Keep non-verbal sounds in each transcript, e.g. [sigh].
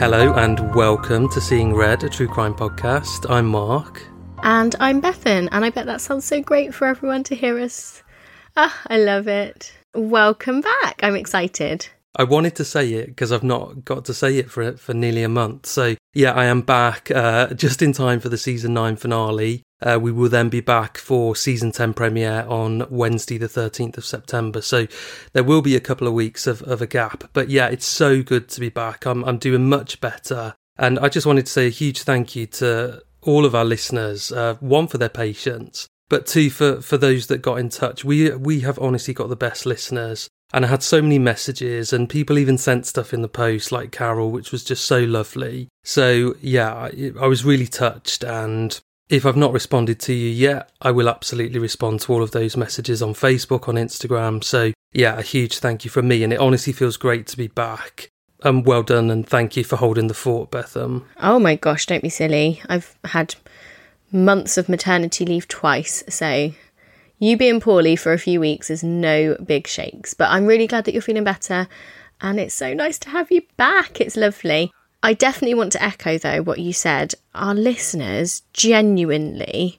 Hello and welcome to Seeing Red, a true crime podcast. I'm Mark. And I'm Bethan, and I bet that sounds so great for everyone to hear us. Ah, I love it. Welcome back. I'm excited. I wanted to say it because I've not got to say it for for nearly a month. So yeah, I am back uh, just in time for the season nine finale. Uh, we will then be back for season 10 premiere on Wednesday, the 13th of September. So there will be a couple of weeks of, of a gap. But yeah, it's so good to be back. I'm, I'm doing much better. And I just wanted to say a huge thank you to all of our listeners. Uh, one, for their patience, but two, for, for those that got in touch. We, we have honestly got the best listeners. And I had so many messages, and people even sent stuff in the post, like Carol, which was just so lovely. So, yeah, I, I was really touched. And if I've not responded to you yet, I will absolutely respond to all of those messages on Facebook, on Instagram. So, yeah, a huge thank you from me. And it honestly feels great to be back. Um, well done, and thank you for holding the fort, Bethan. Oh my gosh, don't be silly. I've had months of maternity leave twice, so you being poorly for a few weeks is no big shakes. But I'm really glad that you're feeling better, and it's so nice to have you back. It's lovely. I definitely want to echo, though, what you said. Our listeners genuinely,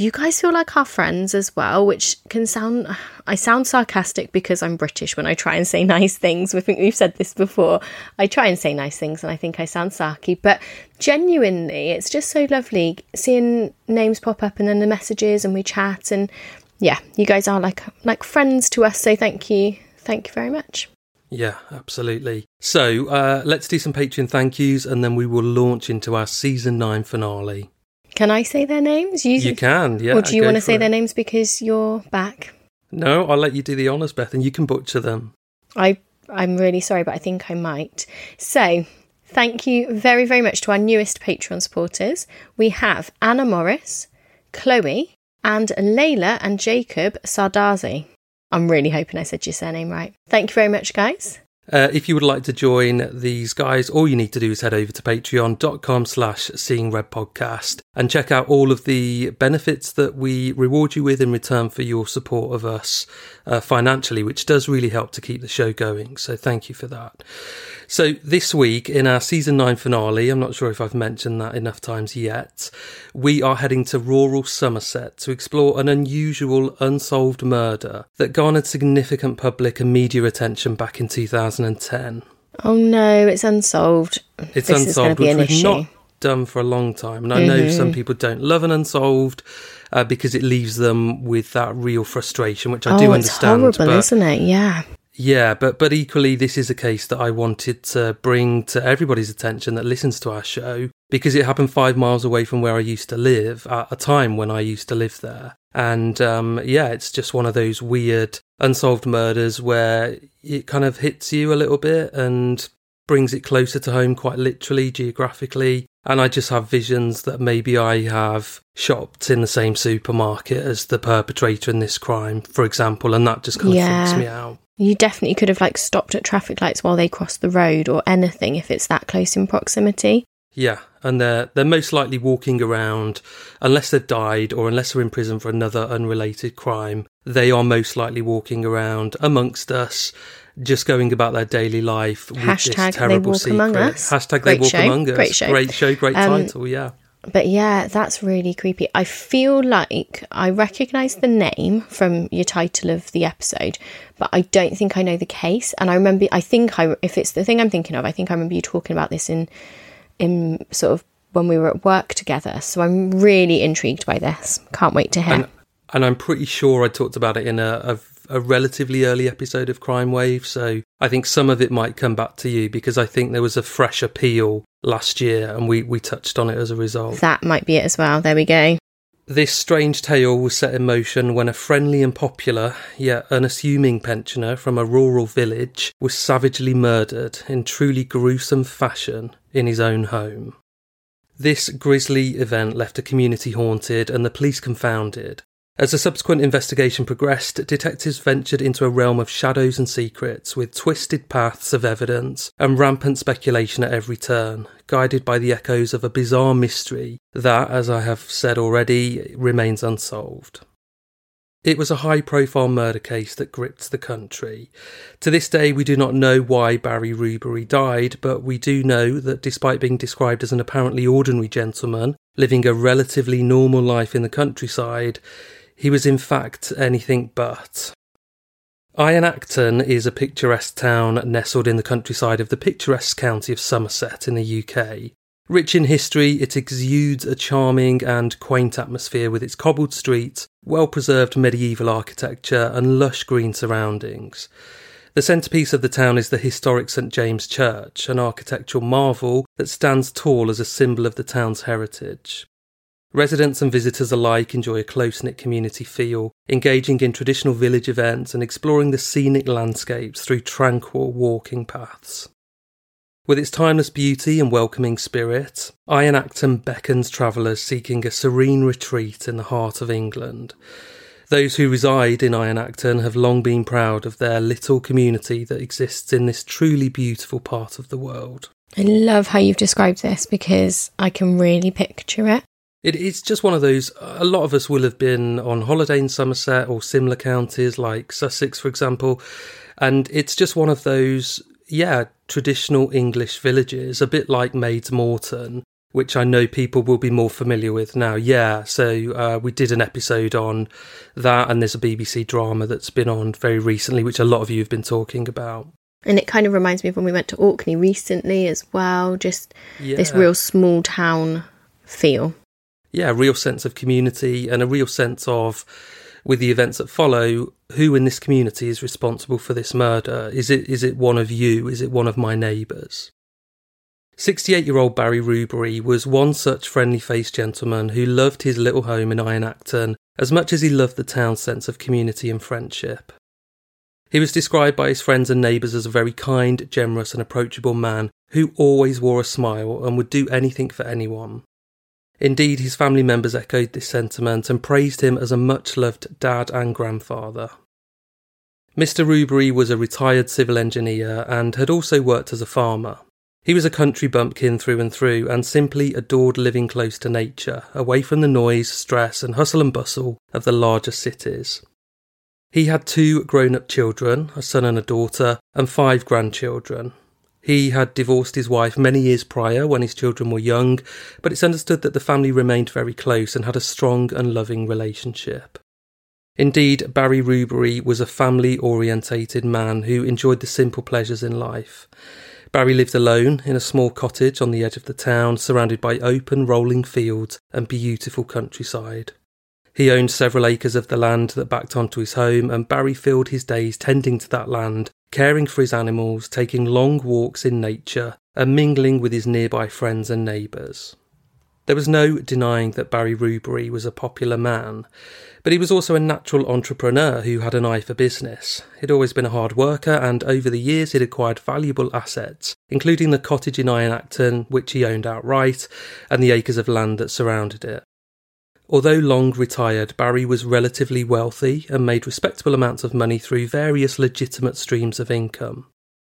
you guys feel like our friends as well, which can sound. I sound sarcastic because I'm British when I try and say nice things. We think we've said this before. I try and say nice things and I think I sound sarky, but genuinely, it's just so lovely seeing names pop up and then the messages and we chat. And yeah, you guys are like like friends to us. So thank you. Thank you very much. Yeah, absolutely. So uh, let's do some Patreon thank yous and then we will launch into our season nine finale. Can I say their names? You, you can, yeah. Or do you want to say it. their names because you're back? No, I'll let you do the honours, Beth, and you can butcher them. I I'm really sorry, but I think I might. So thank you very, very much to our newest Patreon supporters. We have Anna Morris, Chloe, and Layla and Jacob Sardazi. I'm really hoping I said your surname right. Thank you very much, guys. Uh, if you would like to join these guys, all you need to do is head over to patreon.com slash seeing red podcast and check out all of the benefits that we reward you with in return for your support of us uh, financially, which does really help to keep the show going. So thank you for that. So this week in our season nine finale, I'm not sure if I've mentioned that enough times yet, we are heading to rural Somerset to explore an unusual unsolved murder that garnered significant public and media attention back in 2010. Oh no, it's unsolved. It's this unsolved, which we've issue. not done for a long time. And I mm-hmm. know some people don't love an unsolved uh, because it leaves them with that real frustration, which I oh, do understand. It's horrible, but, isn't it? Yeah. Yeah, but but equally, this is a case that I wanted to bring to everybody's attention that listens to our show because it happened five miles away from where I used to live at a time when I used to live there. And um, yeah, it's just one of those weird unsolved murders where it kind of hits you a little bit and brings it closer to home, quite literally, geographically. And I just have visions that maybe I have shopped in the same supermarket as the perpetrator in this crime, for example, and that just kind of yeah. freaks me out. You definitely could have like stopped at traffic lights while they crossed the road or anything if it's that close in proximity. Yeah, and they're they're most likely walking around unless they've died or unless they're in prison for another unrelated crime. They are most likely walking around amongst us, just going about their daily life with Hashtag this terrible they walk secret. Among us. Hashtag great they walk show. among us. Great show. Great show. Great um, title. Yeah. But yeah, that's really creepy. I feel like I recognise the name from your title of the episode, but I don't think I know the case. And I remember, I think I, if it's the thing I'm thinking of, I think I remember you talking about this in, in sort of when we were at work together. So I'm really intrigued by this. Can't wait to hear. And, and I'm pretty sure I talked about it in a, a a relatively early episode of Crime Wave, so I think some of it might come back to you because I think there was a fresh appeal last year and we, we touched on it as a result. That might be it as well. There we go. This strange tale was set in motion when a friendly and popular, yet unassuming pensioner from a rural village was savagely murdered in truly gruesome fashion in his own home. This grisly event left a community haunted and the police confounded, as the subsequent investigation progressed, detectives ventured into a realm of shadows and secrets, with twisted paths of evidence and rampant speculation at every turn, guided by the echoes of a bizarre mystery that, as I have said already, remains unsolved. It was a high profile murder case that gripped the country. To this day, we do not know why Barry Rubery died, but we do know that despite being described as an apparently ordinary gentleman, living a relatively normal life in the countryside, he was in fact anything but. Iron Acton is a picturesque town nestled in the countryside of the picturesque county of Somerset in the UK. Rich in history, it exudes a charming and quaint atmosphere with its cobbled streets, well preserved medieval architecture, and lush green surroundings. The centrepiece of the town is the historic St James Church, an architectural marvel that stands tall as a symbol of the town's heritage. Residents and visitors alike enjoy a close knit community feel, engaging in traditional village events and exploring the scenic landscapes through tranquil walking paths. With its timeless beauty and welcoming spirit, Iron Acton beckons travellers seeking a serene retreat in the heart of England. Those who reside in Iron Acton have long been proud of their little community that exists in this truly beautiful part of the world. I love how you've described this because I can really picture it. It, it's just one of those. A lot of us will have been on holiday in Somerset or similar counties like Sussex, for example, and it's just one of those yeah, traditional English villages, a bit like Maids Moreton, which I know people will be more familiar with now. Yeah, so uh, we did an episode on that, and there's a BBC drama that's been on very recently, which a lot of you have been talking about. And it kind of reminds me of when we went to Orkney recently as well, just yeah. this real small town feel. Yeah, a real sense of community and a real sense of with the events that follow, who in this community is responsible for this murder? Is it is it one of you? Is it one of my neighbours? 68 year old Barry Rubery was one such friendly faced gentleman who loved his little home in Iron Acton as much as he loved the town's sense of community and friendship. He was described by his friends and neighbours as a very kind, generous, and approachable man who always wore a smile and would do anything for anyone. Indeed, his family members echoed this sentiment and praised him as a much loved dad and grandfather. Mr. Rubery was a retired civil engineer and had also worked as a farmer. He was a country bumpkin through and through and simply adored living close to nature, away from the noise, stress, and hustle and bustle of the larger cities. He had two grown up children, a son and a daughter, and five grandchildren, he had divorced his wife many years prior when his children were young, but it's understood that the family remained very close and had a strong and loving relationship. Indeed, Barry Rubery was a family orientated man who enjoyed the simple pleasures in life. Barry lived alone in a small cottage on the edge of the town, surrounded by open rolling fields and beautiful countryside. He owned several acres of the land that backed onto his home, and Barry filled his days tending to that land caring for his animals, taking long walks in nature, and mingling with his nearby friends and neighbours. There was no denying that Barry Rubery was a popular man, but he was also a natural entrepreneur who had an eye for business. He'd always been a hard worker, and over the years he'd acquired valuable assets, including the cottage in Iron Acton, which he owned outright, and the acres of land that surrounded it. Although long retired, Barry was relatively wealthy and made respectable amounts of money through various legitimate streams of income.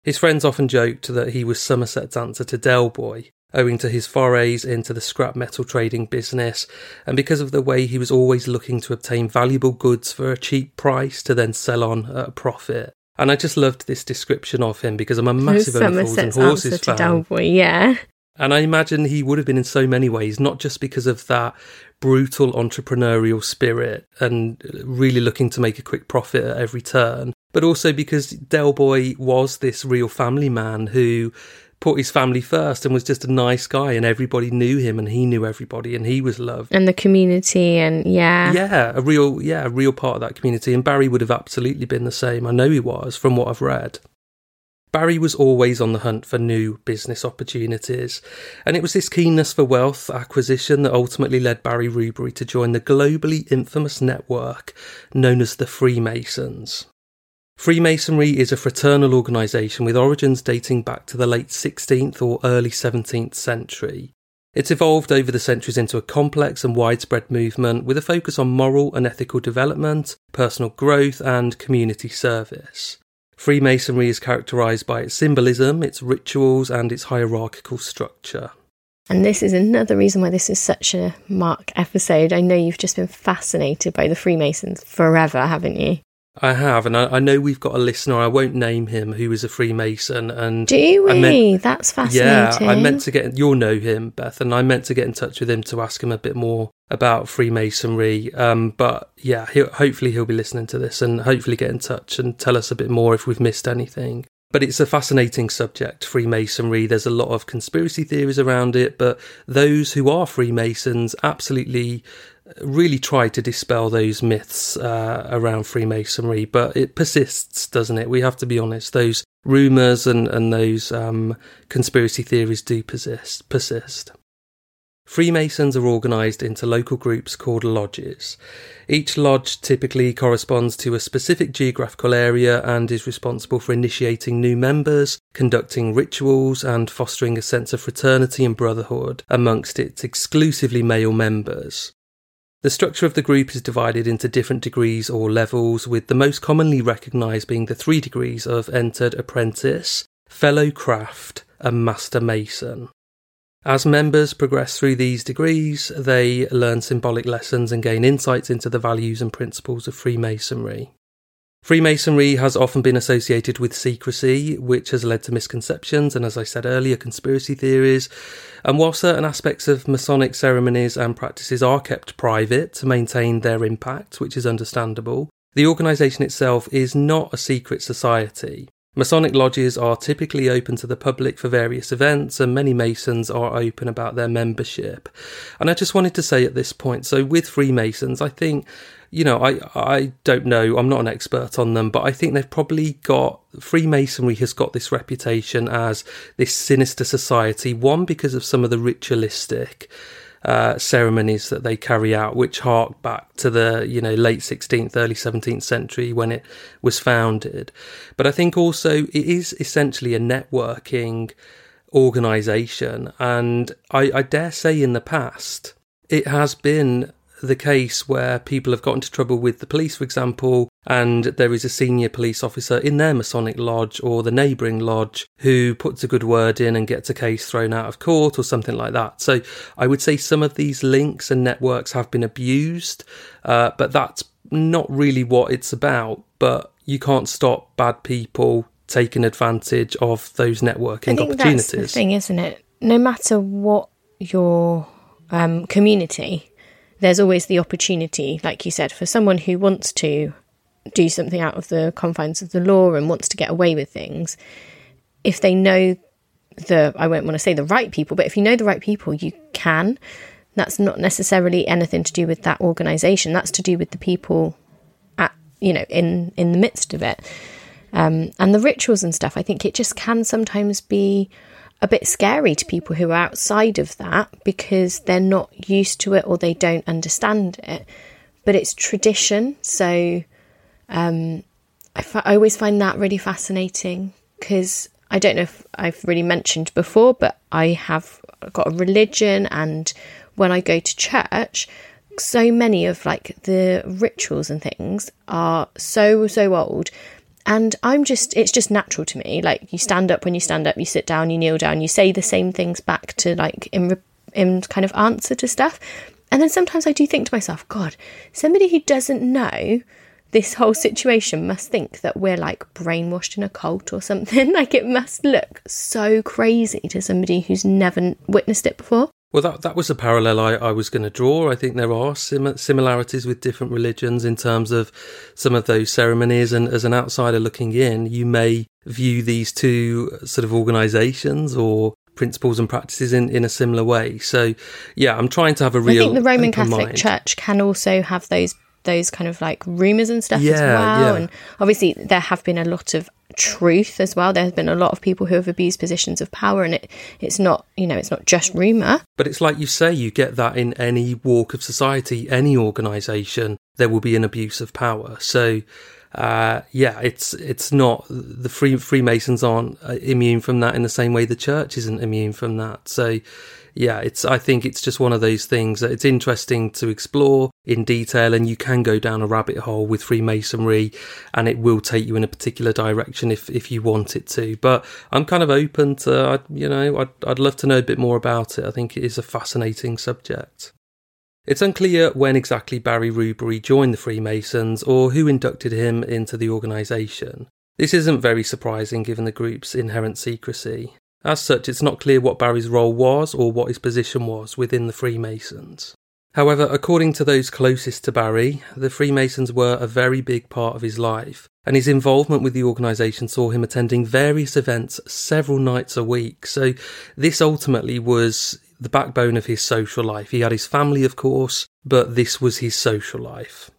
His friends often joked that he was Somerset's answer to Del Boy, owing to his forays into the scrap metal trading business, and because of the way he was always looking to obtain valuable goods for a cheap price to then sell on at a profit. And I just loved this description of him because I'm a massive Only Fools and Horses fan. Del Boy, yeah. And I imagine he would have been in so many ways, not just because of that brutal entrepreneurial spirit and really looking to make a quick profit at every turn, but also because Del Boy was this real family man who put his family first and was just a nice guy and everybody knew him and he knew everybody and he was loved. And the community and yeah. Yeah a real yeah a real part of that community. And barry would have absolutely been the same. I know he was from what i've read Barry was always on the hunt for new business opportunities, and it was this keenness for wealth acquisition that ultimately led Barry Rubery to join the globally infamous network known as the Freemasons. Freemasonry is a fraternal organisation with origins dating back to the late 16th or early 17th century. It's evolved over the centuries into a complex and widespread movement with a focus on moral and ethical development, personal growth, and community service. Freemasonry is characterized by its symbolism, its rituals, and its hierarchical structure. And this is another reason why this is such a Mark episode. I know you've just been fascinated by the Freemasons forever, haven't you? I have, and I, I, know we've got a listener. I won't name him who is a Freemason, and do we? Meant, That's fascinating. Yeah, I meant to get. You'll know him, Beth, and I meant to get in touch with him to ask him a bit more about Freemasonry. Um, but yeah, he'll, hopefully he'll be listening to this, and hopefully get in touch and tell us a bit more if we've missed anything. But it's a fascinating subject, Freemasonry. There's a lot of conspiracy theories around it, but those who are Freemasons absolutely really try to dispel those myths uh, around Freemasonry, but it persists, doesn't it? We have to be honest. Those rumours and, and those um, conspiracy theories do persist. persist. Freemasons are organised into local groups called lodges. Each lodge typically corresponds to a specific geographical area and is responsible for initiating new members, conducting rituals, and fostering a sense of fraternity and brotherhood amongst its exclusively male members. The structure of the group is divided into different degrees or levels, with the most commonly recognised being the three degrees of entered apprentice, fellow craft, and master mason. As members progress through these degrees, they learn symbolic lessons and gain insights into the values and principles of Freemasonry. Freemasonry has often been associated with secrecy, which has led to misconceptions and, as I said earlier, conspiracy theories. And while certain aspects of Masonic ceremonies and practices are kept private to maintain their impact, which is understandable, the organisation itself is not a secret society. Masonic lodges are typically open to the public for various events, and many Masons are open about their membership. And I just wanted to say at this point so, with Freemasons, I think you know, I I don't know. I'm not an expert on them, but I think they've probably got Freemasonry has got this reputation as this sinister society. One because of some of the ritualistic uh, ceremonies that they carry out, which hark back to the you know late 16th, early 17th century when it was founded. But I think also it is essentially a networking organization, and I, I dare say in the past it has been the case where people have got into trouble with the police, for example, and there is a senior police officer in their Masonic lodge or the neighbouring lodge who puts a good word in and gets a case thrown out of court or something like that. So I would say some of these links and networks have been abused, uh, but that's not really what it's about. But you can't stop bad people taking advantage of those networking opportunities. That's the thing, isn't it? No matter what your um, community there's always the opportunity, like you said, for someone who wants to do something out of the confines of the law and wants to get away with things. If they know the, I won't want to say the right people, but if you know the right people, you can. That's not necessarily anything to do with that organization. That's to do with the people at, you know, in in the midst of it. Um, and the rituals and stuff. I think it just can sometimes be a bit scary to people who are outside of that because they're not used to it or they don't understand it. But it's tradition, so um, I, always find that really fascinating because I don't know if I've really mentioned before, but I have got a religion, and when I go to church, so many of like the rituals and things are so so old and I'm just, it's just natural to me. Like you stand up when you stand up, you sit down, you kneel down, you say the same things back to like in, in kind of answer to stuff. And then sometimes I do think to myself, God, somebody who doesn't know this whole situation must think that we're like brainwashed in a cult or something. [laughs] like it must look so crazy to somebody who's never witnessed it before. Well, that that was a parallel I, I was going to draw. I think there are sim- similarities with different religions in terms of some of those ceremonies. And as an outsider looking in, you may view these two sort of organisations or principles and practices in, in a similar way. So, yeah, I'm trying to have a real. I think the Roman Catholic mind. Church can also have those those kind of like rumours and stuff yeah, as well. Yeah. And obviously, there have been a lot of truth as well. There have been a lot of people who have abused positions of power, and it it's not you know it's not just rumor. But it's like you say, you get that in any walk of society, any organisation, there will be an abuse of power. So. Uh, yeah, it's it's not the free Freemasons aren't uh, immune from that in the same way the church isn't immune from that. So, yeah, it's I think it's just one of those things that it's interesting to explore. In detail, and you can go down a rabbit hole with Freemasonry, and it will take you in a particular direction if if you want it to. But I'm kind of open to, you know, I'd I'd love to know a bit more about it. I think it is a fascinating subject. It's unclear when exactly Barry Rubery joined the Freemasons or who inducted him into the organisation. This isn't very surprising given the group's inherent secrecy. As such, it's not clear what Barry's role was or what his position was within the Freemasons. However, according to those closest to Barry, the Freemasons were a very big part of his life, and his involvement with the organisation saw him attending various events several nights a week. So, this ultimately was the backbone of his social life. He had his family, of course, but this was his social life.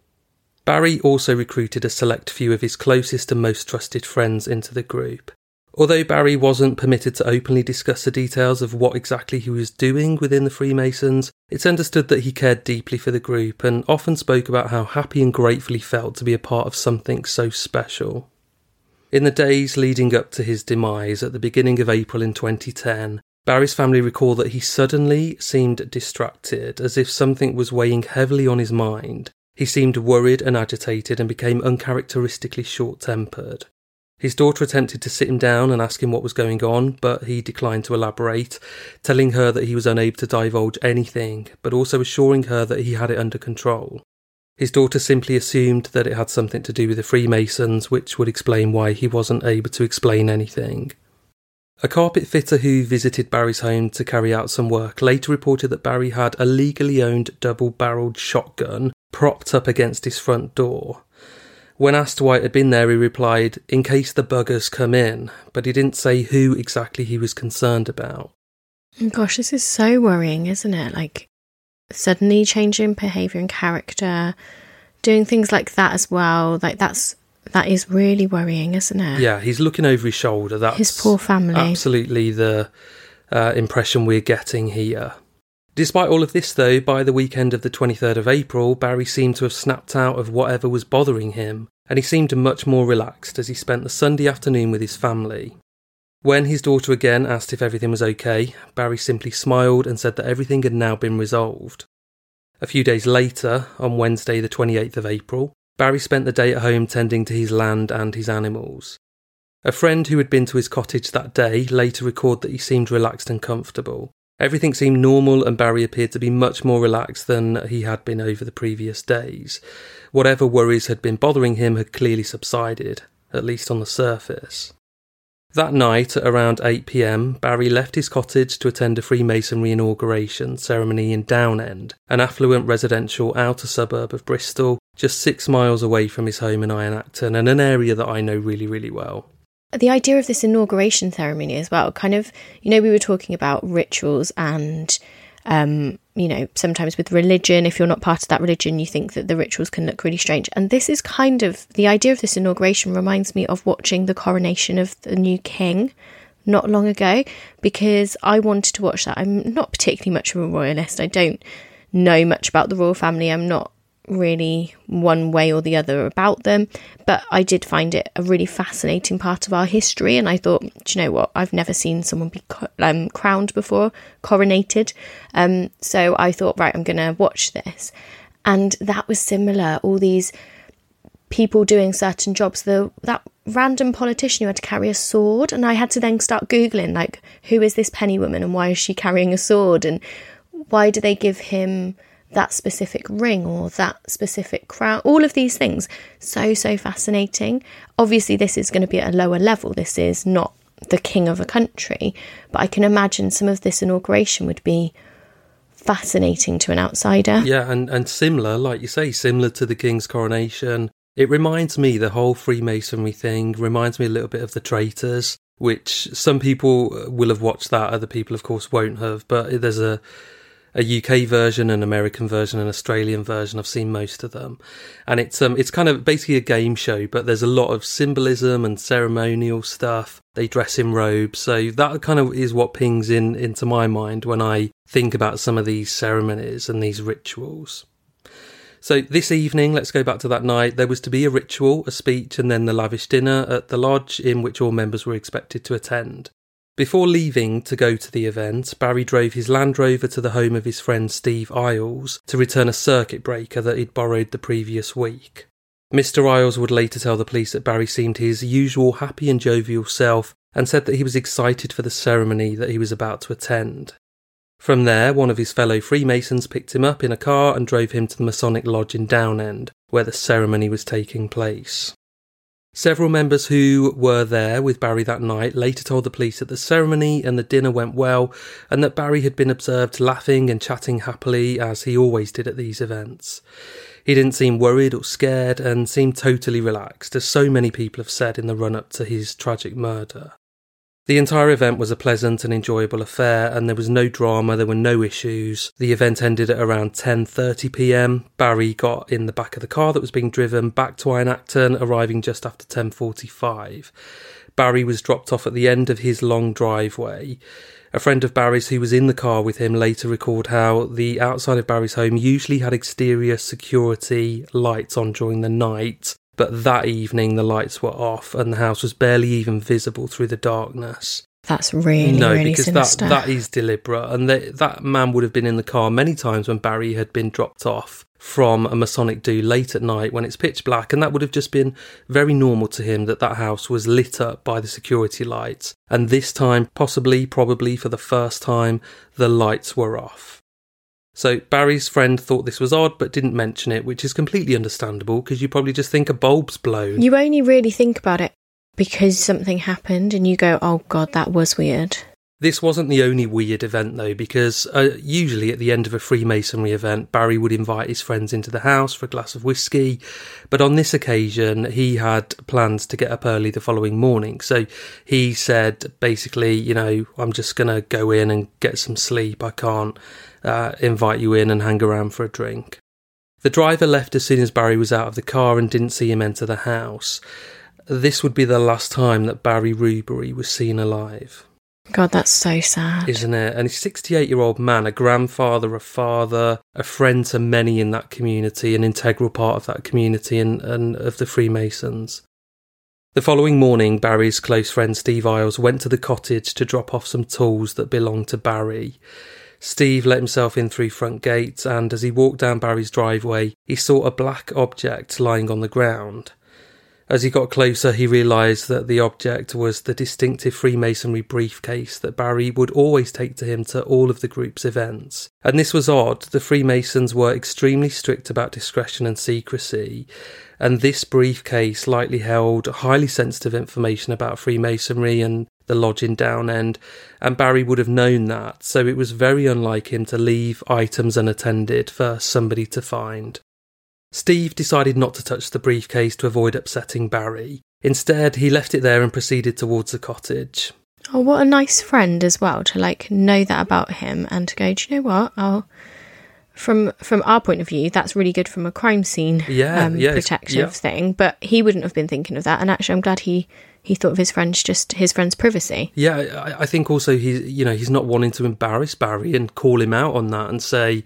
Barry also recruited a select few of his closest and most trusted friends into the group. Although Barry wasn't permitted to openly discuss the details of what exactly he was doing within the Freemasons, it's understood that he cared deeply for the group and often spoke about how happy and grateful he felt to be a part of something so special. In the days leading up to his demise at the beginning of April in 2010, Barry's family recall that he suddenly seemed distracted, as if something was weighing heavily on his mind. He seemed worried and agitated and became uncharacteristically short tempered. His daughter attempted to sit him down and ask him what was going on, but he declined to elaborate, telling her that he was unable to divulge anything, but also assuring her that he had it under control. His daughter simply assumed that it had something to do with the Freemasons, which would explain why he wasn't able to explain anything. A carpet fitter who visited Barry's home to carry out some work later reported that Barry had a legally owned double barreled shotgun propped up against his front door. When asked why it had been there, he replied, in case the buggers come in, but he didn't say who exactly he was concerned about. Gosh, this is so worrying, isn't it? Like, suddenly changing behaviour and character, doing things like that as well. Like, that's that is really worrying, isn't it? Yeah, he's looking over his shoulder. That's his poor family. Absolutely the uh, impression we're getting here. Despite all of this, though, by the weekend of the 23rd of April, Barry seemed to have snapped out of whatever was bothering him, and he seemed much more relaxed as he spent the Sunday afternoon with his family. When his daughter again asked if everything was okay, Barry simply smiled and said that everything had now been resolved. A few days later, on Wednesday, the 28th of April, Barry spent the day at home tending to his land and his animals. A friend who had been to his cottage that day later recalled that he seemed relaxed and comfortable, Everything seemed normal, and Barry appeared to be much more relaxed than he had been over the previous days. Whatever worries had been bothering him had clearly subsided, at least on the surface. That night, at around 8 pm, Barry left his cottage to attend a Freemasonry inauguration ceremony in Downend, an affluent residential outer suburb of Bristol, just six miles away from his home in Iron Acton and an area that I know really, really well the idea of this inauguration ceremony as well kind of you know we were talking about rituals and um, you know sometimes with religion if you're not part of that religion you think that the rituals can look really strange. And this is kind of the idea of this inauguration reminds me of watching the coronation of the new king not long ago because I wanted to watch that. I'm not particularly much of a royalist. I don't know much about the royal family. I'm not really one way or the other about them, but I did find it a really fascinating part of our history. And I thought, do you know what? I've never seen someone be um, crowned before, coronated. Um, so I thought, right, I'm going to watch this. And that was similar. All these people doing certain jobs. The that random politician who had to carry a sword, and I had to then start googling like, who is this penny woman and why is she carrying a sword and why do they give him that specific ring or that specific crown, all of these things. So, so fascinating. Obviously, this is going to be at a lower level. This is not the king of a country, but I can imagine some of this inauguration would be fascinating to an outsider. Yeah, and, and similar, like you say, similar to the king's coronation. It reminds me, the whole Freemasonry thing reminds me a little bit of the traitors, which some people will have watched that, other people, of course, won't have. But there's a a UK version, an American version, an Australian version. I've seen most of them, and it's um it's kind of basically a game show, but there's a lot of symbolism and ceremonial stuff. They dress in robes, so that kind of is what pings in into my mind when I think about some of these ceremonies and these rituals. So this evening, let's go back to that night. There was to be a ritual, a speech, and then the lavish dinner at the lodge in which all members were expected to attend. Before leaving to go to the event, Barry drove his Land Rover to the home of his friend Steve Isles to return a circuit breaker that he'd borrowed the previous week. Mr. Isles would later tell the police that Barry seemed his usual happy and jovial self and said that he was excited for the ceremony that he was about to attend. From there, one of his fellow Freemasons picked him up in a car and drove him to the Masonic Lodge in Downend, where the ceremony was taking place. Several members who were there with Barry that night later told the police that the ceremony and the dinner went well and that Barry had been observed laughing and chatting happily as he always did at these events. He didn't seem worried or scared and seemed totally relaxed, as so many people have said in the run up to his tragic murder. The entire event was a pleasant and enjoyable affair and there was no drama, there were no issues. The event ended at around 10:30 p.m. Barry got in the back of the car that was being driven back to Iron Acton, arriving just after 10:45. Barry was dropped off at the end of his long driveway. A friend of Barry's who was in the car with him later recalled how the outside of Barry's home usually had exterior security lights on during the night, but that evening the lights were off and the house was barely even visible through the darkness. That's really no, really because sinister. that that is deliberate, and they, that man would have been in the car many times when Barry had been dropped off from a Masonic do late at night when it's pitch black, and that would have just been very normal to him that that house was lit up by the security lights, and this time, possibly, probably for the first time, the lights were off. So Barry's friend thought this was odd but didn't mention it, which is completely understandable because you probably just think a bulb's blown. you only really think about it because something happened and you go, "Oh god, that was weird." This wasn't the only weird event though, because uh, usually at the end of a Freemasonry event, Barry would invite his friends into the house for a glass of whiskey. But on this occasion, he had plans to get up early the following morning. So he said basically, you know, I'm just going to go in and get some sleep. I can't uh, invite you in and hang around for a drink. The driver left as soon as Barry was out of the car and didn't see him enter the house. This would be the last time that Barry Rubery was seen alive God, that's so sad. isn't it? And he's a 68 year old man, a grandfather, a father, a friend to many in that community, an integral part of that community and, and of the Freemasons. The following morning, Barry's close friend Steve Isles went to the cottage to drop off some tools that belonged to Barry. Steve let himself in through front gate, and as he walked down Barry's driveway, he saw a black object lying on the ground. As he got closer, he realised that the object was the distinctive Freemasonry briefcase that Barry would always take to him to all of the group's events. And this was odd. The Freemasons were extremely strict about discretion and secrecy, and this briefcase likely held highly sensitive information about Freemasonry and the lodge in Downend, and Barry would have known that, so it was very unlike him to leave items unattended for somebody to find. Steve decided not to touch the briefcase to avoid upsetting Barry. Instead, he left it there and proceeded towards the cottage. Oh, what a nice friend as well to like know that about him and to go, do you know what? I'll from from our point of view, that's really good from a crime scene Yeah, um, yeah, protective yeah. thing. But he wouldn't have been thinking of that. And actually, I'm glad he he thought of his friends just his friend's privacy. Yeah, I, think also he's you know he's not wanting to embarrass Barry and call him out on that and say,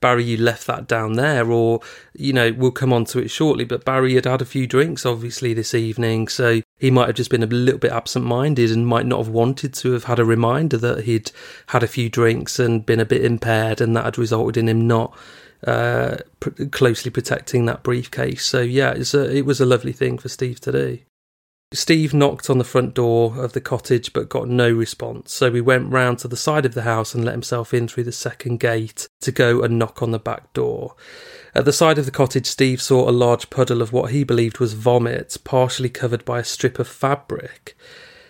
Barry, you left that down there, or you know we'll come on to it shortly. But Barry had had a few drinks obviously this evening, so he might have just been a little bit absent-minded and might not have wanted to have had a reminder that he'd had a few drinks and been a bit impaired, and that had resulted in him not uh, pr- closely protecting that briefcase. So yeah, a, it was a lovely thing for Steve to do. Steve knocked on the front door of the cottage but got no response, so he went round to the side of the house and let himself in through the second gate to go and knock on the back door. At the side of the cottage, Steve saw a large puddle of what he believed was vomit, partially covered by a strip of fabric.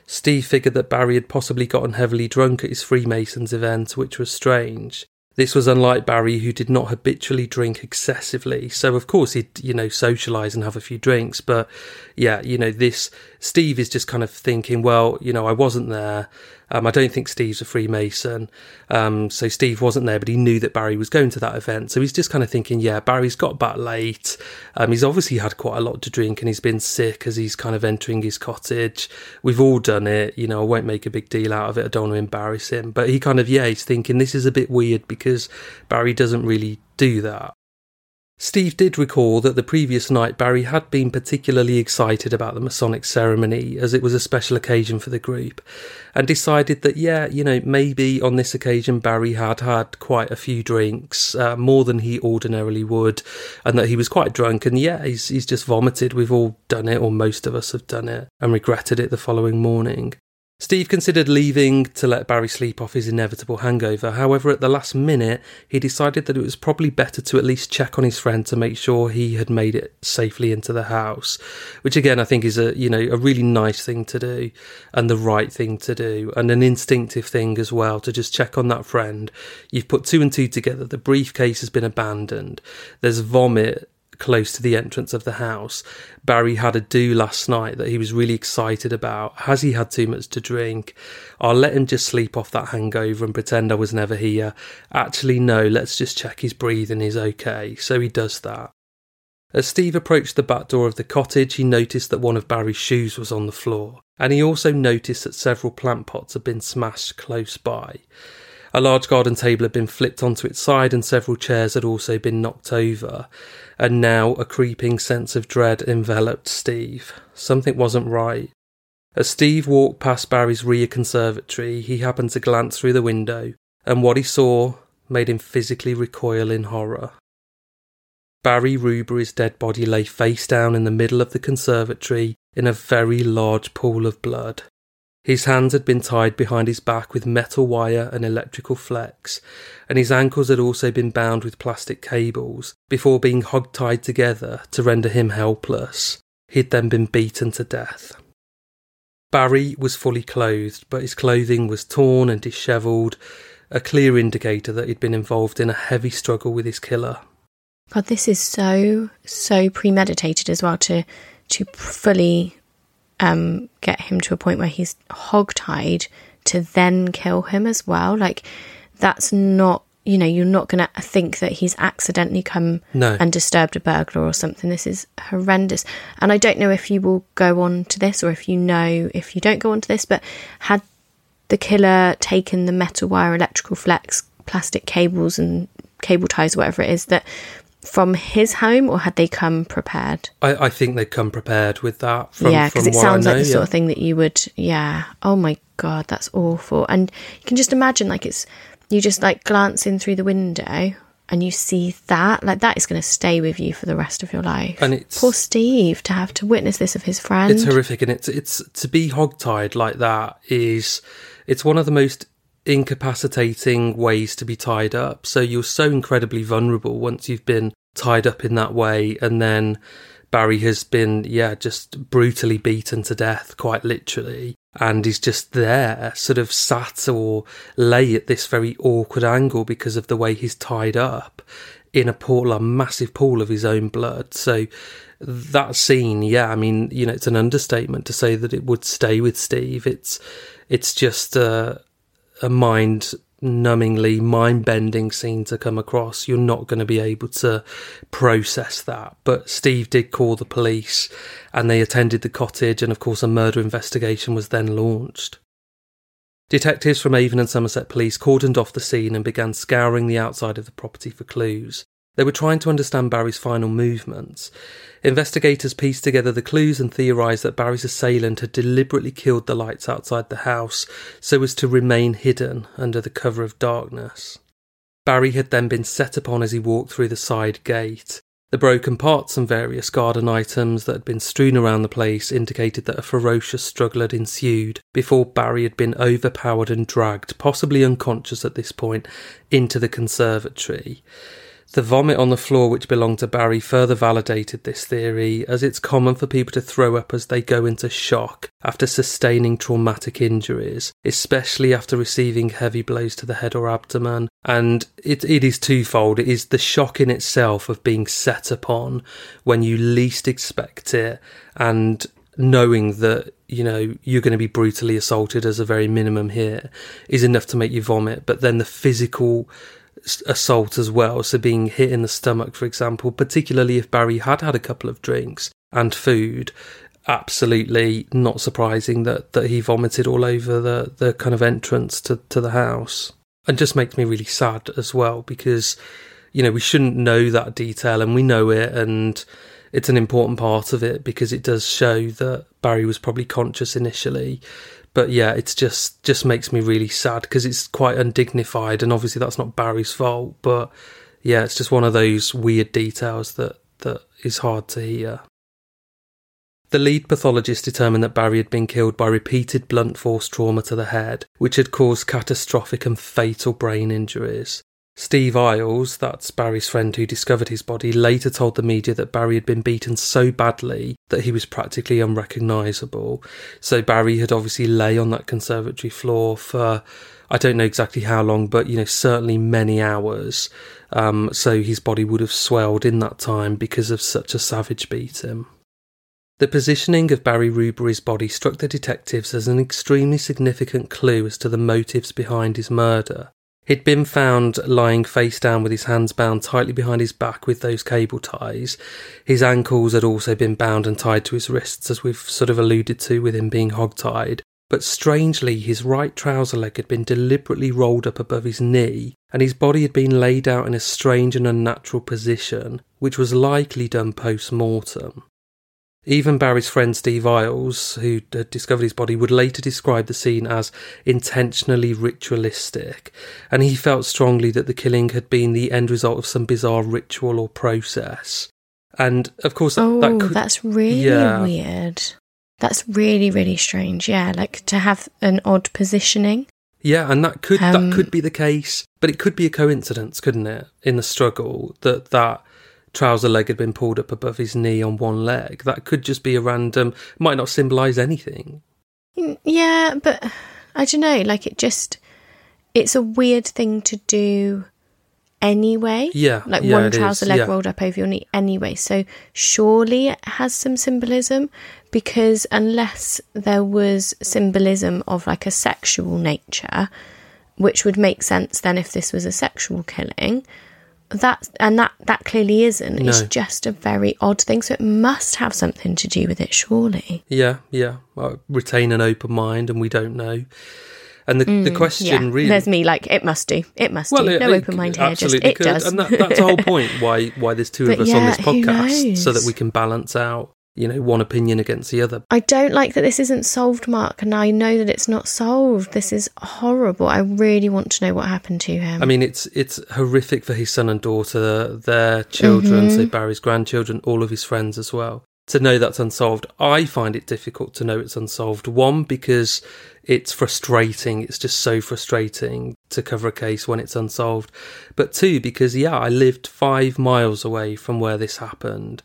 Steve figured that Barry had possibly gotten heavily drunk at his Freemasons event, which was strange. This was unlike Barry, who did not habitually drink excessively. So, of course, he'd, you know, socialise and have a few drinks. But yeah, you know, this Steve is just kind of thinking, well, you know, I wasn't there. Um, I don't think Steve's a Freemason. Um, so Steve wasn't there, but he knew that Barry was going to that event. So he's just kind of thinking, yeah, Barry's got back late. Um, he's obviously had quite a lot to drink and he's been sick as he's kind of entering his cottage. We've all done it. You know, I won't make a big deal out of it. I don't want to embarrass him. But he kind of, yeah, he's thinking this is a bit weird because Barry doesn't really do that. Steve did recall that the previous night Barry had been particularly excited about the Masonic ceremony as it was a special occasion for the group, and decided that, yeah, you know, maybe on this occasion Barry had had quite a few drinks, uh, more than he ordinarily would, and that he was quite drunk, and yeah, he's, he's just vomited. We've all done it, or most of us have done it, and regretted it the following morning. Steve considered leaving to let Barry sleep off his inevitable hangover. However, at the last minute, he decided that it was probably better to at least check on his friend to make sure he had made it safely into the house, which again I think is a you know a really nice thing to do and the right thing to do and an instinctive thing as well to just check on that friend. You've put two and two together. The briefcase has been abandoned. There's vomit close to the entrance of the house. Barry had a do last night that he was really excited about. Has he had too much to drink? I'll let him just sleep off that hangover and pretend I was never here. Actually, no, let's just check his breathing is okay. So he does that. As Steve approached the back door of the cottage, he noticed that one of Barry's shoes was on the floor, and he also noticed that several plant pots had been smashed close by. A large garden table had been flipped onto its side, and several chairs had also been knocked over. And now a creeping sense of dread enveloped Steve. Something wasn't right. As Steve walked past Barry's rear conservatory, he happened to glance through the window, and what he saw made him physically recoil in horror. Barry Rubery's dead body lay face down in the middle of the conservatory in a very large pool of blood. His hands had been tied behind his back with metal wire and electrical flex, and his ankles had also been bound with plastic cables before being hog-tied together to render him helpless. He'd then been beaten to death. Barry was fully clothed, but his clothing was torn and dishevelled, a clear indicator that he'd been involved in a heavy struggle with his killer. God, this is so so premeditated as well to to fully um, get him to a point where he's hogtied to then kill him as well. Like, that's not, you know, you're not going to think that he's accidentally come no. and disturbed a burglar or something. This is horrendous. And I don't know if you will go on to this or if you know if you don't go on to this, but had the killer taken the metal wire, electrical flex, plastic cables, and cable ties, whatever it is, that from his home, or had they come prepared? I, I think they'd come prepared with that. From, yeah, because it sounds know, like the yeah. sort of thing that you would. Yeah. Oh my god, that's awful. And you can just imagine, like it's you just like glancing through the window and you see that like that is going to stay with you for the rest of your life and it's poor steve to have to witness this of his friend it's horrific and it's it's to be hogtied like that is it's one of the most incapacitating ways to be tied up. So you're so incredibly vulnerable once you've been tied up in that way. And then Barry has been, yeah, just brutally beaten to death, quite literally. And he's just there, sort of sat or lay at this very awkward angle because of the way he's tied up in a pool, a massive pool of his own blood. So that scene, yeah, I mean, you know, it's an understatement to say that it would stay with Steve. It's, it's just, uh, a mind numbingly mind bending scene to come across, you're not going to be able to process that. But Steve did call the police and they attended the cottage, and of course, a murder investigation was then launched. Detectives from Avon and Somerset Police cordoned off the scene and began scouring the outside of the property for clues. They were trying to understand Barry's final movements. Investigators pieced together the clues and theorised that Barry's assailant had deliberately killed the lights outside the house so as to remain hidden under the cover of darkness. Barry had then been set upon as he walked through the side gate. The broken parts and various garden items that had been strewn around the place indicated that a ferocious struggle had ensued before Barry had been overpowered and dragged, possibly unconscious at this point, into the conservatory. The vomit on the floor, which belonged to Barry, further validated this theory, as it's common for people to throw up as they go into shock after sustaining traumatic injuries, especially after receiving heavy blows to the head or abdomen. And it, it is twofold. It is the shock in itself of being set upon when you least expect it, and knowing that you know you're going to be brutally assaulted as a very minimum here is enough to make you vomit but then the physical assault as well. So being hit in the stomach, for example, particularly if Barry had had a couple of drinks and food, absolutely not surprising that, that he vomited all over the, the kind of entrance to, to the house. And just makes me really sad as well because you know, we shouldn't know that detail and we know it and it's an important part of it because it does show that Barry was probably conscious initially. But yeah, it's just just makes me really sad because it's quite undignified and obviously that's not Barry's fault, but yeah, it's just one of those weird details that that is hard to hear. The lead pathologist determined that Barry had been killed by repeated blunt force trauma to the head, which had caused catastrophic and fatal brain injuries. Steve Iles, that's Barry's friend who discovered his body, later told the media that Barry had been beaten so badly that he was practically unrecognisable. So Barry had obviously lay on that conservatory floor for I don't know exactly how long, but you know certainly many hours. Um, so his body would have swelled in that time because of such a savage beating. The positioning of Barry Rubery's body struck the detectives as an extremely significant clue as to the motives behind his murder. He'd been found lying face down with his hands bound tightly behind his back with those cable ties. His ankles had also been bound and tied to his wrists, as we've sort of alluded to with him being hog-tied. But strangely, his right trouser leg had been deliberately rolled up above his knee, and his body had been laid out in a strange and unnatural position, which was likely done post mortem. Even Barry's friend Steve Iles, who had discovered his body, would later describe the scene as intentionally ritualistic, and he felt strongly that the killing had been the end result of some bizarre ritual or process. And of course, oh, that could, that's really yeah. weird. That's really, really strange. Yeah, like to have an odd positioning. Yeah, and that could Um, that could be the case, but it could be a coincidence, couldn't it? In the struggle, that that trouser leg had been pulled up above his knee on one leg. That could just be a random. Might not symbolise anything. Yeah, but I don't know. Like it just, it's a weird thing to do anyway. Yeah, Like yeah, one is, trouser leg yeah. rolled up over your knee anyway. So surely it has some symbolism because unless there was symbolism of like a sexual nature, which would make sense then if this was a sexual killing. That and that that clearly isn't. It's just a very odd thing. So it must have something to do with it, surely. Yeah, yeah. Well, retain an open mind, and we don't know. And the the question Mm, Yeah, really. there's me like it must do, it must well, do. it- no open mind here, just it could. does. and that, that's the whole point. Why why there's two [laughs] of us on this podcast, so that we can balance out, you know, one opinion against the other. I don't like that this isn't solved, Mark, and I know that it's not solved. This is horrible. I really want to know what happened to him. I mean, it's it's horrific for his son and daughter, their children, Mm-hmm. so Barry's grandchildren, all of his friends as well. To know that's unsolved, I find it difficult to know it's unsolved. One because it's frustrating; it's just so frustrating to cover a case when it's unsolved. But two, because yeah, I lived five miles away from where this happened.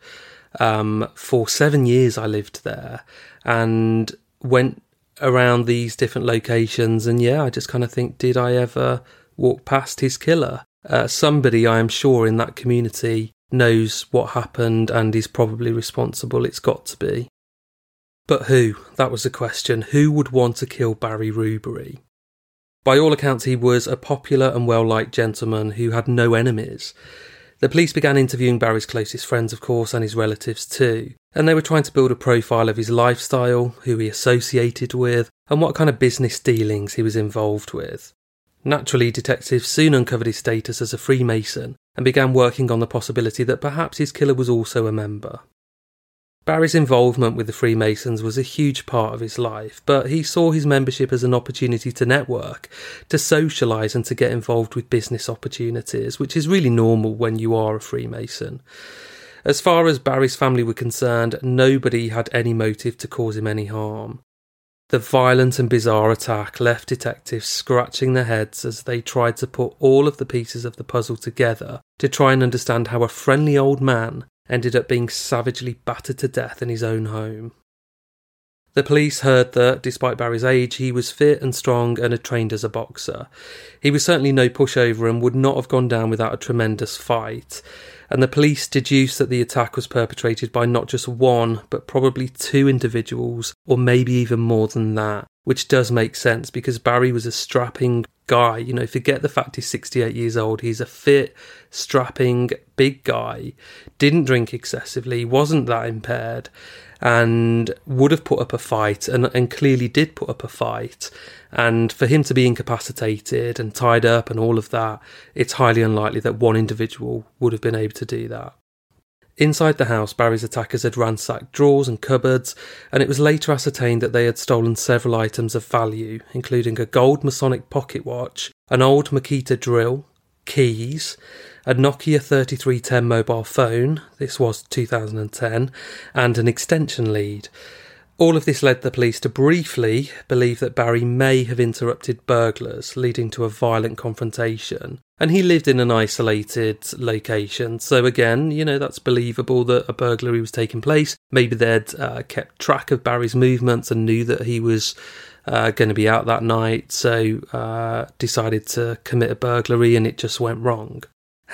Um, for seven years, I lived there and went around these different locations. And yeah, I just kind of think, did I ever walk past his killer? Uh, somebody, I am sure, in that community knows what happened and is probably responsible. It's got to be. But who? That was the question. Who would want to kill Barry Rubery? By all accounts, he was a popular and well liked gentleman who had no enemies. The police began interviewing Barry's closest friends, of course, and his relatives too, and they were trying to build a profile of his lifestyle, who he associated with, and what kind of business dealings he was involved with. Naturally, detectives soon uncovered his status as a Freemason and began working on the possibility that perhaps his killer was also a member. Barry's involvement with the Freemasons was a huge part of his life, but he saw his membership as an opportunity to network, to socialise, and to get involved with business opportunities, which is really normal when you are a Freemason. As far as Barry's family were concerned, nobody had any motive to cause him any harm. The violent and bizarre attack left detectives scratching their heads as they tried to put all of the pieces of the puzzle together to try and understand how a friendly old man ended up being savagely battered to death in his own home. The police heard that, despite Barry's age, he was fit and strong and had trained as a boxer. He was certainly no pushover and would not have gone down without a tremendous fight. And the police deduced that the attack was perpetrated by not just one, but probably two individuals, or maybe even more than that, which does make sense because Barry was a strapping guy. You know, forget the fact he's 68 years old. He's a fit, strapping, big guy, didn't drink excessively, wasn't that impaired. And would have put up a fight and, and clearly did put up a fight. And for him to be incapacitated and tied up and all of that, it's highly unlikely that one individual would have been able to do that. Inside the house, Barry's attackers had ransacked drawers and cupboards, and it was later ascertained that they had stolen several items of value, including a gold Masonic pocket watch, an old Makita drill, keys, a Nokia 3310 mobile phone, this was 2010, and an extension lead. All of this led the police to briefly believe that Barry may have interrupted burglars, leading to a violent confrontation. And he lived in an isolated location, so again, you know, that's believable that a burglary was taking place. Maybe they'd uh, kept track of Barry's movements and knew that he was uh, going to be out that night, so uh, decided to commit a burglary and it just went wrong.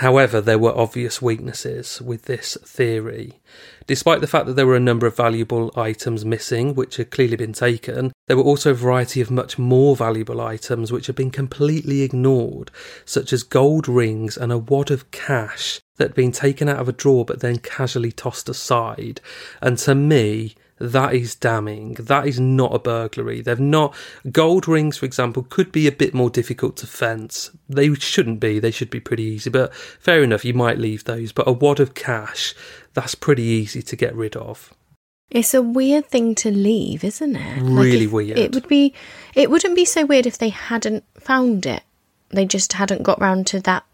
However, there were obvious weaknesses with this theory. Despite the fact that there were a number of valuable items missing, which had clearly been taken, there were also a variety of much more valuable items which had been completely ignored, such as gold rings and a wad of cash that had been taken out of a drawer but then casually tossed aside. And to me, that is damning. That is not a burglary. They've not. Gold rings, for example, could be a bit more difficult to fence. They shouldn't be. They should be pretty easy. But fair enough, you might leave those. But a wad of cash, that's pretty easy to get rid of. It's a weird thing to leave, isn't it? Really if- weird. It would be. It wouldn't be so weird if they hadn't found it. They just hadn't got round to that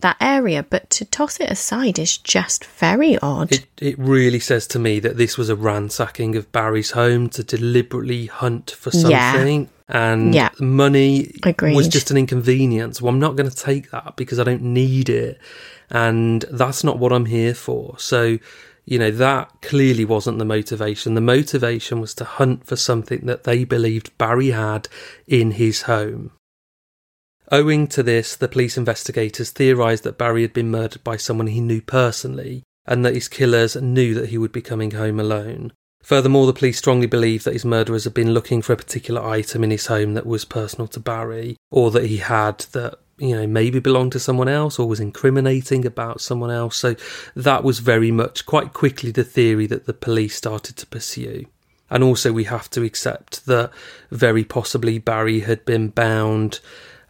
that area. But to toss it aside is just very odd. It it really says to me that this was a ransacking of Barry's home to deliberately hunt for something. Yeah. And Yeah. money Agreed. was just an inconvenience. Well, I'm not going to take that because I don't need it. And that's not what I'm here for. So, you know, that clearly wasn't the motivation. The motivation was to hunt for something that they believed Barry had in his home. Owing to this, the police investigators theorised that Barry had been murdered by someone he knew personally, and that his killers knew that he would be coming home alone. Furthermore, the police strongly believed that his murderers had been looking for a particular item in his home that was personal to Barry, or that he had that, you know, maybe belonged to someone else or was incriminating about someone else. So that was very much quite quickly the theory that the police started to pursue. And also, we have to accept that very possibly Barry had been bound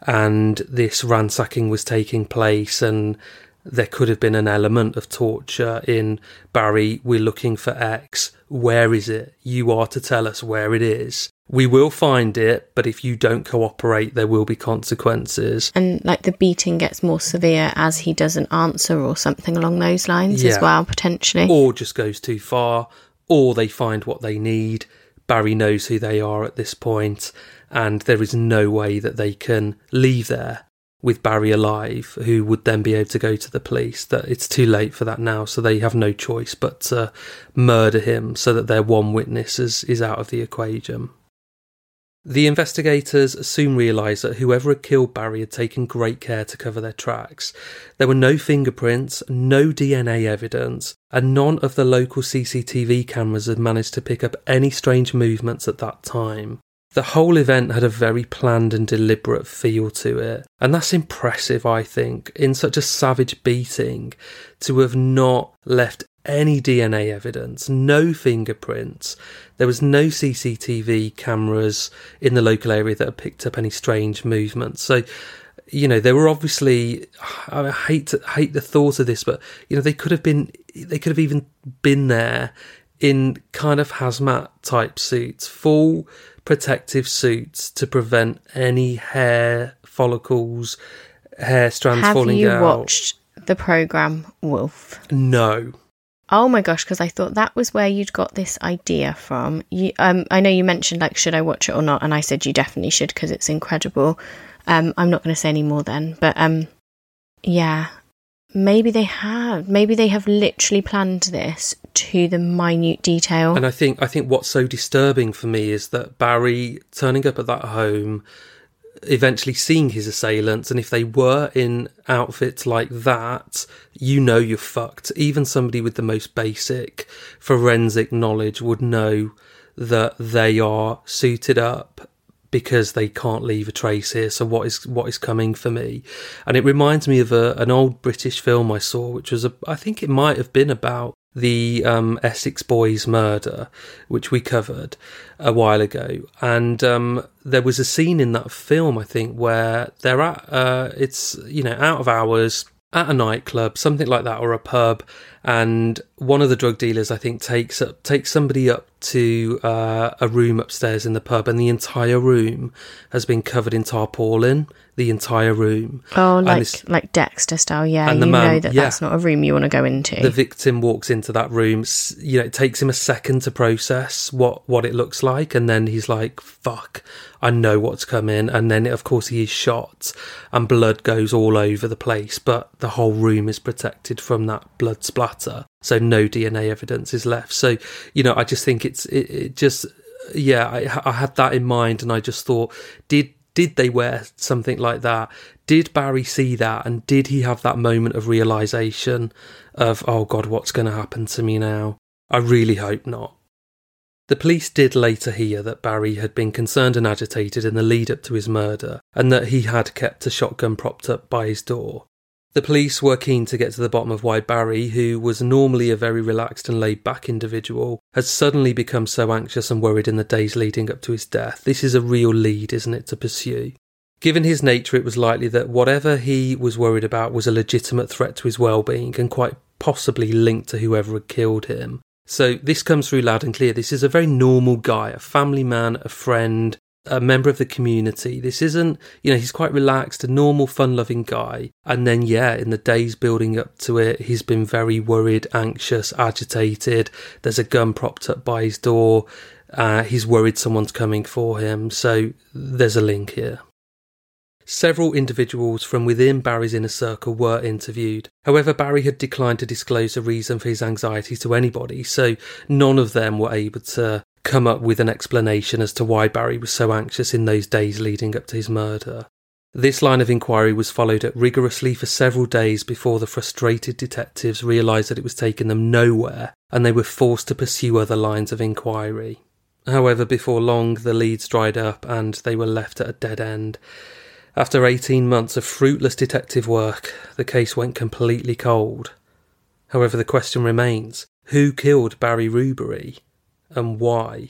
and this ransacking was taking place and there could have been an element of torture in Barry, we're looking for X. Where is it? You are to tell us where it is. We will find it, but if you don't cooperate, there will be consequences. and like the beating gets more severe as he doesn't answer or something along those lines as well potentially Or just goes too far, or they find what they need. Barry knows who they are at this point, and there is no way that they can leave there with Barry alive, who would then be able to go to the police. That it's too late for that now, so they have no choice but to murder him so that their one witness is, is out of the equation. The investigators soon realised that whoever had killed Barry had taken great care to cover their tracks. There were no fingerprints, no DNA evidence, and none of the local CCTV cameras had managed to pick up any strange movements at that time. The whole event had a very planned and deliberate feel to it, and that's impressive, I think, in such a savage beating to have not left any DNA evidence, no fingerprints. There was no CCTV cameras in the local area that had picked up any strange movements. So, you know, they were obviously. I hate to, hate the thought of this, but you know, they could have been. They could have even been there in kind of hazmat type suits, full protective suits to prevent any hair follicles, hair strands have falling you watched the program wolf? No. oh my gosh because i thought that was where you'd got this idea from. You um i know you mentioned like should i watch it or not and i said you definitely should because it's incredible. Um i'm not going to say any more then but um yeah. Maybe they have maybe they have literally planned this to the minute detail And I think I think what's so disturbing for me is that Barry turning up at that home, eventually seeing his assailants, and if they were in outfits like that, you know you're fucked. Even somebody with the most basic forensic knowledge would know that they are suited up because they can't leave a trace here. So what is what is coming for me? And it reminds me of a, an old British film I saw, which was a, I think it might have been about the um, Essex Boys murder, which we covered a while ago, and um, there was a scene in that film, I think, where they're at uh, it's you know out of hours at a nightclub, something like that, or a pub, and one of the drug dealers, I think, takes up takes somebody up to uh, a room upstairs in the pub, and the entire room has been covered in tarpaulin. The entire room. Oh, like like Dexter style, yeah. And you man, know that yeah, that's not a room you want to go into. The victim walks into that room. You know, it takes him a second to process what what it looks like, and then he's like, "Fuck, I know what's coming." And then, of course, he is shot, and blood goes all over the place. But the whole room is protected from that blood so no DNA evidence is left. So you know, I just think it's it, it just yeah, I, I had that in mind, and I just thought, did did they wear something like that? Did Barry see that, and did he have that moment of realization of oh god, what's going to happen to me now? I really hope not. The police did later hear that Barry had been concerned and agitated in the lead up to his murder, and that he had kept a shotgun propped up by his door. The police were keen to get to the bottom of why Barry, who was normally a very relaxed and laid back individual, had suddenly become so anxious and worried in the days leading up to his death. This is a real lead, isn't it, to pursue? Given his nature, it was likely that whatever he was worried about was a legitimate threat to his well being and quite possibly linked to whoever had killed him. So this comes through loud and clear. This is a very normal guy, a family man, a friend, a member of the community. This isn't, you know, he's quite relaxed, a normal, fun loving guy. And then, yeah, in the days building up to it, he's been very worried, anxious, agitated. There's a gun propped up by his door. Uh, he's worried someone's coming for him. So there's a link here. Several individuals from within Barry's inner circle were interviewed. However, Barry had declined to disclose the reason for his anxiety to anybody, so none of them were able to come up with an explanation as to why Barry was so anxious in those days leading up to his murder. This line of inquiry was followed up rigorously for several days before the frustrated detectives realised that it was taking them nowhere and they were forced to pursue other lines of inquiry. However, before long the leads dried up and they were left at a dead end. After 18 months of fruitless detective work, the case went completely cold. However, the question remains who killed Barry Rubery? And why.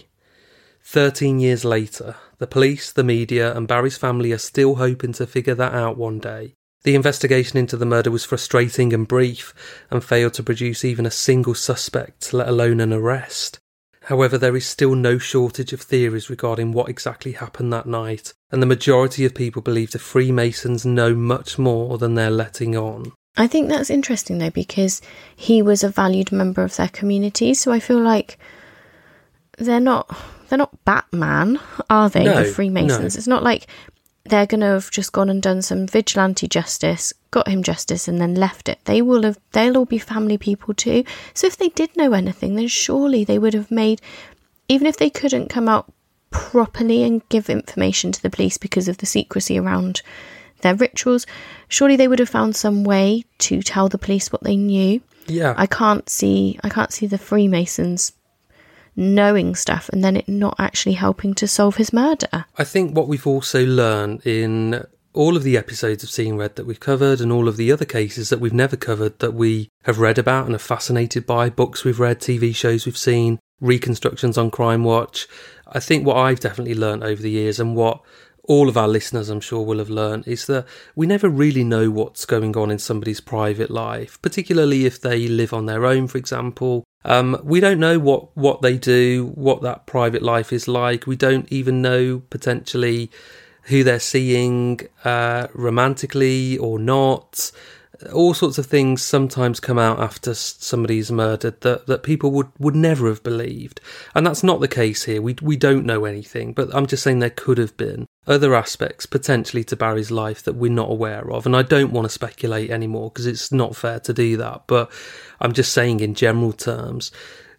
Thirteen years later, the police, the media, and Barry's family are still hoping to figure that out one day. The investigation into the murder was frustrating and brief, and failed to produce even a single suspect, let alone an arrest. However, there is still no shortage of theories regarding what exactly happened that night, and the majority of people believe the Freemasons know much more than they're letting on. I think that's interesting though, because he was a valued member of their community, so I feel like they're not they're not Batman, are they? No, the Freemasons. No. It's not like they're going to have just gone and done some vigilante justice, got him justice, and then left it. They will have. They'll all be family people too. So if they did know anything, then surely they would have made, even if they couldn't come out properly and give information to the police because of the secrecy around their rituals, surely they would have found some way to tell the police what they knew. Yeah. I can't see I can't see the Freemasons knowing stuff and then it not actually helping to solve his murder. I think what we've also learned in all of the episodes of Seeing Red that we've covered and all of the other cases that we've never covered that we have read about and are fascinated by, books we've read, TV shows we've seen, reconstructions on Crime Watch. I think what I've definitely learned over the years and what all of our listeners, I'm sure, will have learned is that we never really know what's going on in somebody's private life, particularly if they live on their own, for example. Um, we don't know what, what they do, what that private life is like. We don't even know potentially who they're seeing uh, romantically or not all sorts of things sometimes come out after somebody's murdered that, that people would, would never have believed. And that's not the case here. We, we don't know anything, but I'm just saying there could have been other aspects potentially to Barry's life that we're not aware of. And I don't want to speculate anymore because it's not fair to do that. But I'm just saying in general terms,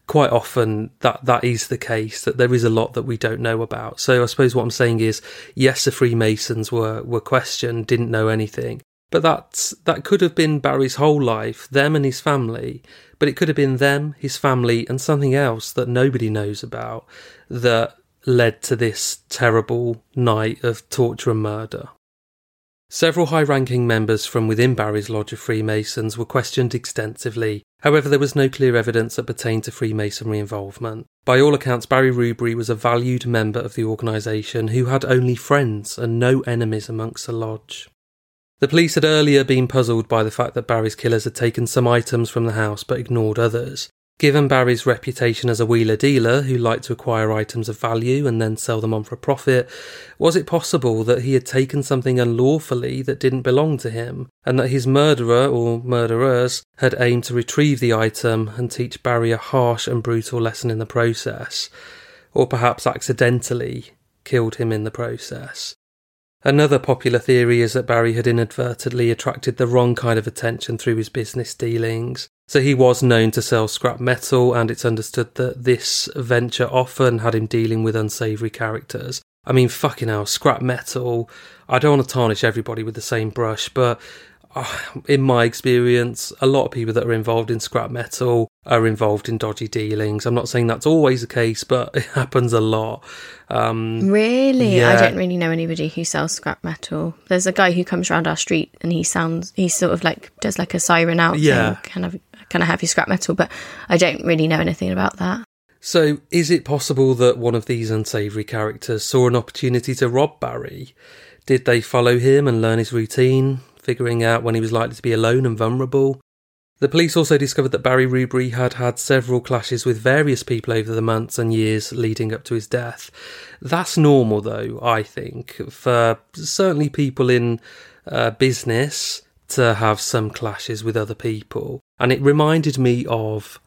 quite often that that is the case that there is a lot that we don't know about. So I suppose what I'm saying is yes, the Freemasons were were questioned, didn't know anything, but that's that could have been Barry's whole life, them and his family. But it could have been them, his family, and something else that nobody knows about that led to this terrible night of torture and murder. Several high ranking members from within Barry's Lodge of Freemasons were questioned extensively. However, there was no clear evidence that pertained to Freemasonry involvement. By all accounts, Barry Rubery was a valued member of the organisation who had only friends and no enemies amongst the lodge. The police had earlier been puzzled by the fact that Barry's killers had taken some items from the house but ignored others. Given Barry's reputation as a wheeler dealer who liked to acquire items of value and then sell them on for a profit, was it possible that he had taken something unlawfully that didn't belong to him, and that his murderer or murderers had aimed to retrieve the item and teach Barry a harsh and brutal lesson in the process, or perhaps accidentally killed him in the process? Another popular theory is that Barry had inadvertently attracted the wrong kind of attention through his business dealings. So he was known to sell scrap metal, and it's understood that this venture often had him dealing with unsavoury characters. I mean, fucking hell, scrap metal. I don't want to tarnish everybody with the same brush, but in my experience, a lot of people that are involved in scrap metal are involved in dodgy dealings. I'm not saying that's always the case, but [laughs] it happens a lot. Um, really, yeah. I don't really know anybody who sells scrap metal. There's a guy who comes around our street and he sounds, he sort of like does like a siren out yeah. thing, kind of, kind of heavy scrap metal, but I don't really know anything about that. So, is it possible that one of these unsavoury characters saw an opportunity to rob Barry? Did they follow him and learn his routine? Figuring out when he was likely to be alone and vulnerable. The police also discovered that Barry Rubery had had several clashes with various people over the months and years leading up to his death. That's normal, though, I think, for certainly people in uh, business to have some clashes with other people. And it reminded me of,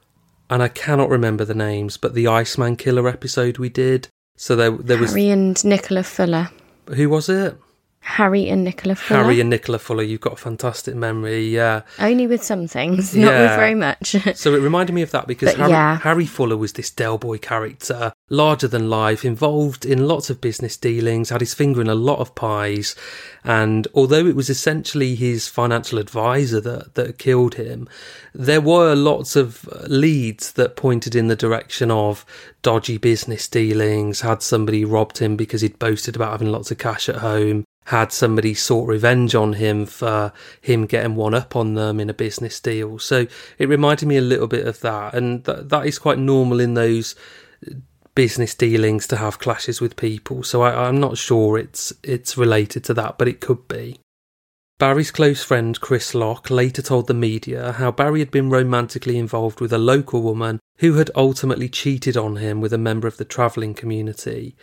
and I cannot remember the names, but the Iceman Killer episode we did. So there, there was Harry and Nicola Fuller. Who was it? Harry and Nicola Fuller. Harry and Nicola Fuller, you've got a fantastic memory, yeah. Only with some things, not with very much. [laughs] so it reminded me of that because Harry, yeah. Harry, Fuller was this Del Boy character, larger than life, involved in lots of business dealings, had his finger in a lot of pies. And although it was essentially his financial advisor that, that killed him, there were lots of leads that pointed in the direction of dodgy business dealings, had somebody robbed him because he'd boasted about having lots of cash at home had somebody sought revenge on him for him getting one up on them in a business deal. So it reminded me a little bit of that, and th- that is quite normal in those business dealings to have clashes with people. So I, I'm not sure it's it's related to that, but it could be. Barry's close friend Chris Locke later told the media how Barry had been romantically involved with a local woman who had ultimately cheated on him with a member of the travelling community.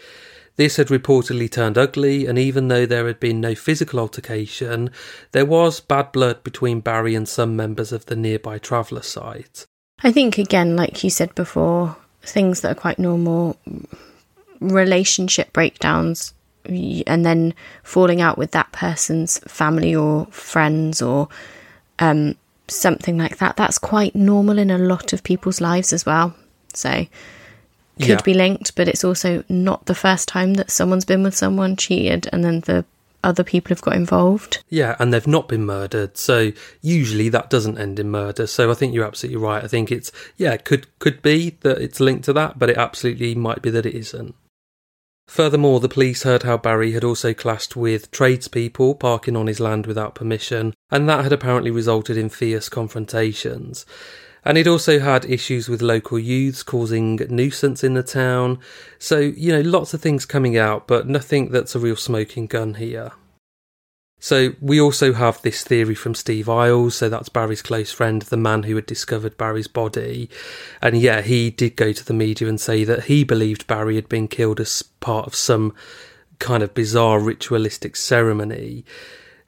This had reportedly turned ugly, and even though there had been no physical altercation, there was bad blood between Barry and some members of the nearby traveller site. I think, again, like you said before, things that are quite normal relationship breakdowns and then falling out with that person's family or friends or um, something like that. That's quite normal in a lot of people's lives as well. So could yeah. be linked, but it's also not the first time that someone's been with someone, cheated, and then the other people have got involved. Yeah, and they've not been murdered. So usually that doesn't end in murder. So I think you're absolutely right. I think it's yeah, could could be that it's linked to that, but it absolutely might be that it isn't. Furthermore, the police heard how Barry had also clashed with tradespeople parking on his land without permission, and that had apparently resulted in fierce confrontations. And it also had issues with local youths causing nuisance in the town. So, you know, lots of things coming out, but nothing that's a real smoking gun here. So, we also have this theory from Steve Iles. So, that's Barry's close friend, the man who had discovered Barry's body. And yeah, he did go to the media and say that he believed Barry had been killed as part of some kind of bizarre ritualistic ceremony.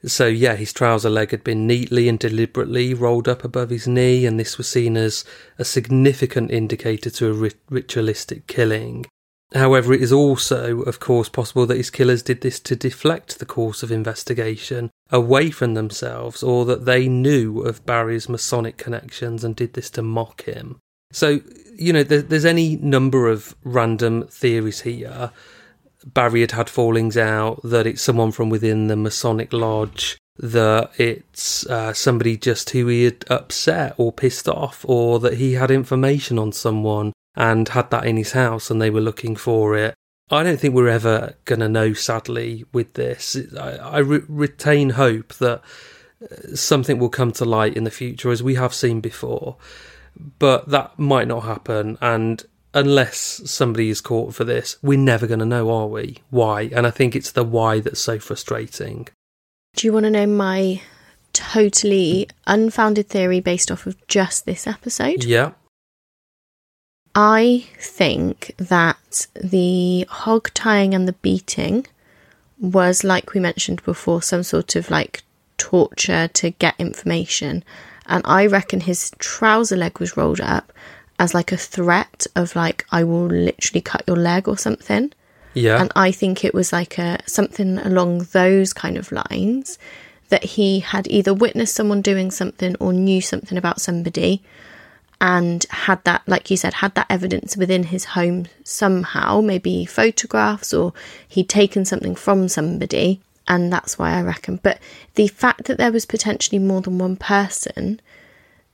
So, yeah, his trouser leg had been neatly and deliberately rolled up above his knee, and this was seen as a significant indicator to a rit- ritualistic killing. However, it is also, of course, possible that his killers did this to deflect the course of investigation away from themselves, or that they knew of Barry's Masonic connections and did this to mock him. So, you know, there's any number of random theories here Barry had had fallings out, that it's someone from within the Masonic Lodge, that it's uh, somebody just who he had upset or pissed off, or that he had information on someone and had that in his house and they were looking for it. I don't think we're ever going to know, sadly, with this. I, I re- retain hope that uh, something will come to light in the future, as we have seen before. But that might not happen. And unless somebody is caught for this, we're never going to know, are we? Why? And I think it's the why that's so frustrating. Do you want to know my totally unfounded theory based off of just this episode? Yeah. I think that the hog tying and the beating was, like we mentioned before, some sort of like torture to get information. And I reckon his trouser leg was rolled up as like a threat of like, I will literally cut your leg or something. Yeah. And I think it was like a something along those kind of lines that he had either witnessed someone doing something or knew something about somebody and had that, like you said, had that evidence within his home somehow, maybe photographs or he'd taken something from somebody. And that's why I reckon. But the fact that there was potentially more than one person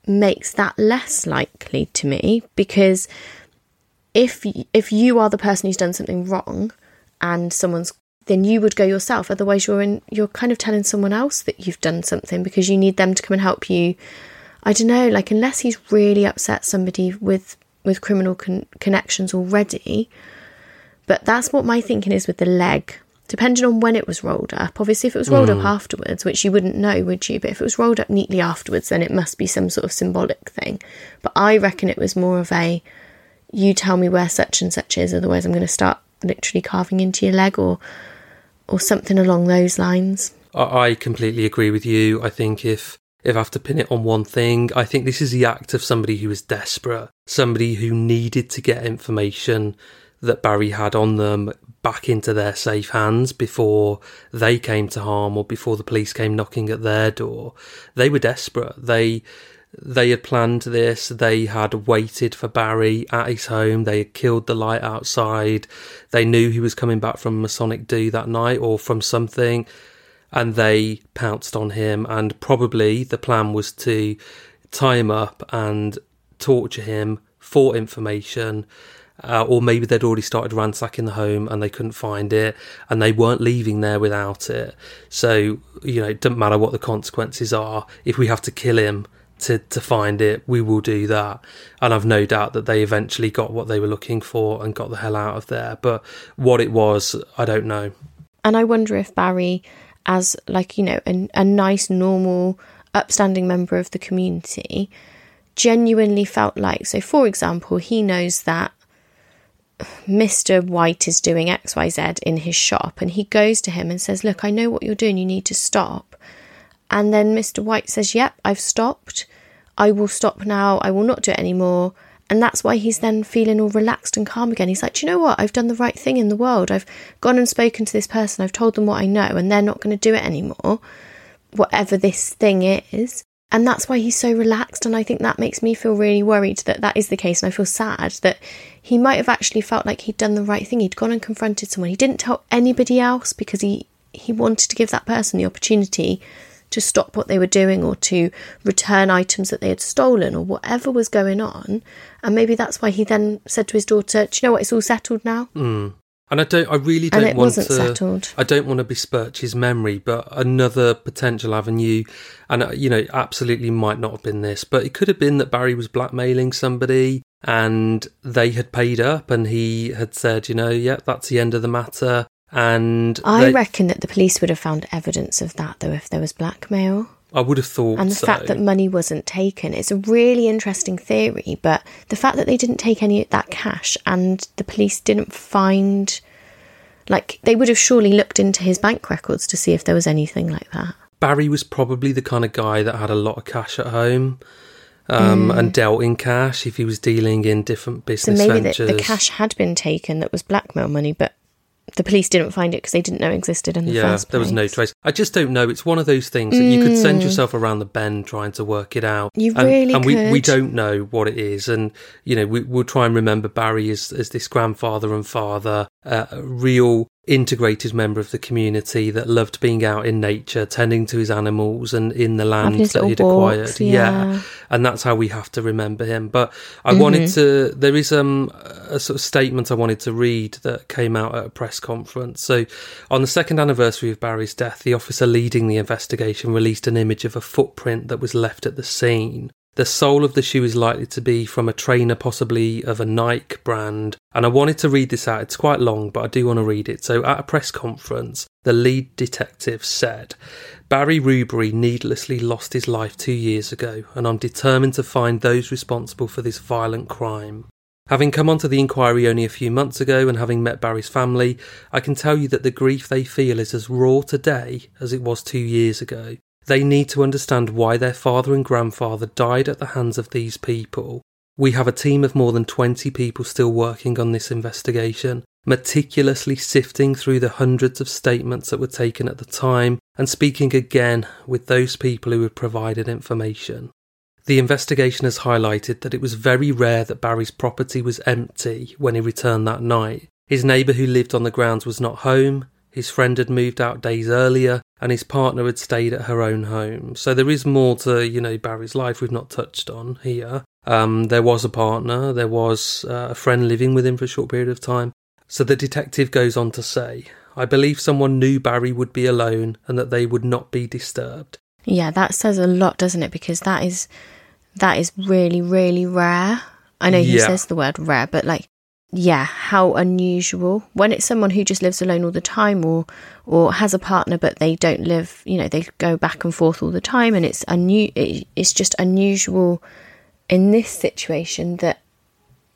makes that less likely to me because if if you are the person who's done something wrong and someone's then you would go yourself otherwise you're in you're kind of telling someone else that you've done something because you need them to come and help you I don't know, like unless he's really upset somebody with with criminal con- connections already. But that's what my thinking is with the leg. Depending on when it was rolled up. Obviously, if it was rolled mm. up afterwards, which you wouldn't know, would you? But if it was rolled up neatly afterwards, then it must be some sort of symbolic thing. But I reckon it was more of a you tell me where such and such is, otherwise I'm going to start literally carving into your leg or or something along those lines. I completely agree with you. I think if if I have to pin it on one thing, I think this is the act of somebody who was desperate, somebody who needed to get information that Barry had on them back into their safe hands before they came to harm or before the police came knocking at their door. They were desperate. They they had planned this. They had waited for Barry at his home. They had killed the light outside. They knew he was coming back from Masonic do that night or from something and they pounced on him. And probably the plan was to tie him up and torture him for information. Uh, or maybe they'd already started ransacking the home and they couldn't find it and they weren't leaving there without it. So, you know, it doesn't matter what the consequences are. If we have to kill him to, to find it, we will do that. And I've no doubt that they eventually got what they were looking for and got the hell out of there. But what it was, I don't know. And I wonder if Barry as like you know a, a nice normal upstanding member of the community genuinely felt like so for example he knows that Mr. White is doing XYZ in his shop and he goes to him and says, Look, I know what you're doing, you need to stop. And then Mr. White says, Yep, I've stopped. I will stop now. I will not do it anymore. And that's why he's then feeling all relaxed and calm again. He's like, Do you know what? I've done the right thing in the world. I've gone and spoken to this person. I've told them what I know, and they're not going to do it anymore, whatever this thing is. And that's why he's so relaxed. And I think that makes me feel really worried that that is the case. And I feel sad that he might have actually felt like he'd done the right thing. He'd gone and confronted someone. He didn't tell anybody else because he, he wanted to give that person the opportunity to stop what they were doing or to return items that they had stolen or whatever was going on. And maybe that's why he then said to his daughter, Do you know what? It's all settled now. Mm. And I don't, I really don't want to. Settled. I don't want to besmirch his memory, but another potential avenue, and uh, you know, absolutely might not have been this, but it could have been that Barry was blackmailing somebody, and they had paid up, and he had said, you know, yeah, that's the end of the matter. And I they, reckon that the police would have found evidence of that, though, if there was blackmail. I would have thought. And the so. fact that money wasn't taken. It's a really interesting theory, but the fact that they didn't take any of that cash and the police didn't find. Like, they would have surely looked into his bank records to see if there was anything like that. Barry was probably the kind of guy that had a lot of cash at home. Um, mm. and dealt in cash if he was dealing in different business so maybe ventures. The, the cash had been taken that was blackmail money, but the police didn't find it because they didn't know it existed in the yeah, first place. there was no trace. I just don't know. It's one of those things that you could send mm. yourself around the bend trying to work it out. You and, really and could. we, we don't know what it is. And, you know, we, will try and remember Barry as, as this grandfather and father, uh, real integrated member of the community that loved being out in nature, tending to his animals and in the land that he'd walks, acquired. yeah. And that's how we have to remember him. But I wanted to, there is um, a sort of statement I wanted to read that came out at a press conference. So on the second anniversary of Barry's death, the officer leading the investigation released an image of a footprint that was left at the scene. The sole of the shoe is likely to be from a trainer, possibly of a Nike brand. And I wanted to read this out. It's quite long, but I do want to read it. So, at a press conference, the lead detective said, Barry Rubery needlessly lost his life two years ago, and I'm determined to find those responsible for this violent crime. Having come onto the inquiry only a few months ago and having met Barry's family, I can tell you that the grief they feel is as raw today as it was two years ago. They need to understand why their father and grandfather died at the hands of these people. We have a team of more than 20 people still working on this investigation, meticulously sifting through the hundreds of statements that were taken at the time and speaking again with those people who had provided information. The investigation has highlighted that it was very rare that Barry's property was empty when he returned that night. His neighbour who lived on the grounds was not home, his friend had moved out days earlier, and his partner had stayed at her own home. So there is more to, you know, Barry's life we've not touched on here. Um, there was a partner, there was uh, a friend living with him for a short period of time. So the detective goes on to say, I believe someone knew Barry would be alone and that they would not be disturbed. Yeah, that says a lot, doesn't it? Because that is that is really, really rare. I know he Yeah. says the word rare, but like yeah, how unusual. When it's someone who just lives alone all the time or or has a partner but they don't live, you know, they go back and forth all the time and it's unu- it, it's just unusual in this situation that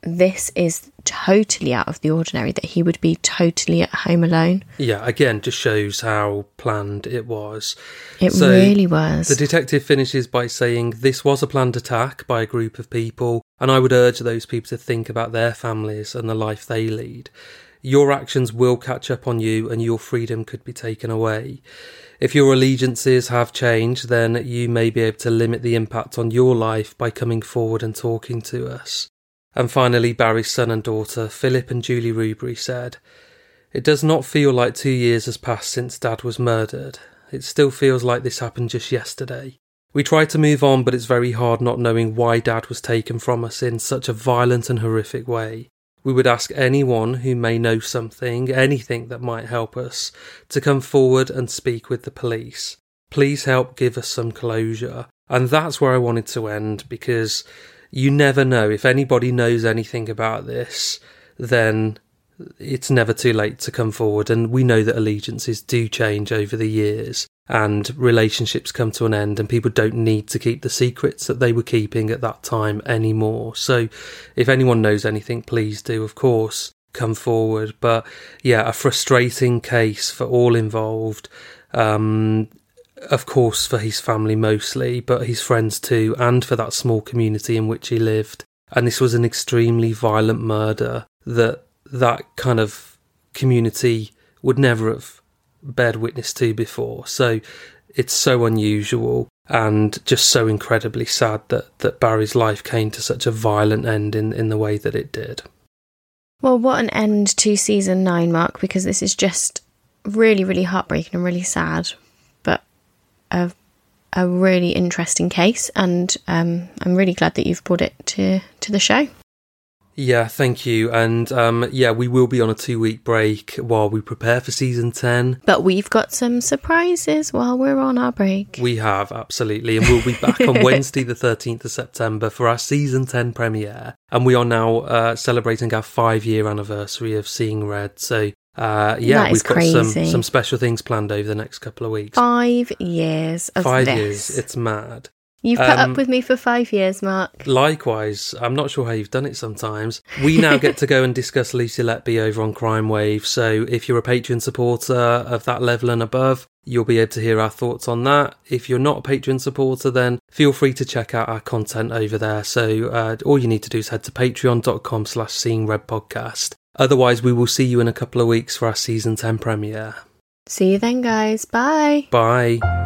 this is totally out of the ordinary that he would be totally at home alone. Yeah, again, just shows how planned it was. It So, really was. The detective finishes by saying this was a planned attack by a group of people, and I would urge those people to think about their families and the life they lead. Your actions will catch up on you, and your freedom could be taken away. If your allegiances have changed, then you may be able to limit the impact on your life by coming forward and talking to us. And finally, Barry's son and daughter, Philip and Julie Rubery, said, It does not feel like two years has passed since Dad was murdered. It still feels like this happened just yesterday. We try to move on, but it's very hard not knowing why Dad was taken from us in such a violent and horrific way. We would ask anyone who may know something, anything that might help us, to come forward and speak with the police. Please help give us some closure. And that's where I wanted to end because you never know. If anybody knows anything about this, then it's never too late to come forward. And we know that allegiances do change over the years and relationships come to an end and people don't need to keep the secrets that they were keeping at that time anymore. So if anyone knows anything, please do, of course, come forward. But yeah, a frustrating case for all involved. Um, of course, for his family mostly, but his friends too, and for that small community in which he lived. And this was an extremely violent murder that that kind of community would never have bared witness to before. So it's so unusual and just so incredibly sad that, that Barry's life came to such a violent end in, in the way that it did. Well, what an end to season nine, Mark, because this is just really, really heartbreaking and really sad, but a, a really interesting case. And um, I'm really glad that you've brought it to, to the show. Yeah, thank you. And um, yeah, we will be on a two week break while we prepare for season 10. But we've got some surprises while we're on our break. We have, absolutely. And we'll be back on [laughs] Wednesday, the 13th of September for our season 10 premiere. And we are now uh, celebrating our five year anniversary of Seeing Red. So uh, yeah, we've got some, crazy. some special things planned over the next couple of weeks. Five years of Five this. years. It's mad. You've put Um, up with me for five years, Mark. Likewise, I'm not sure how you've done it sometimes. We now get to go and discuss Lucy Letby over on Crime Wave. So if you're a Patreon supporter of that level and above, you'll be able to hear our thoughts on that. If you're not a Patreon supporter, then feel free to check out our content over there. So uh, all you need to do is head to patreon.com slash seeing red podcast. Otherwise, we will see you in a couple of weeks for our season 10 premiere. See you then, guys. Bye. Bye.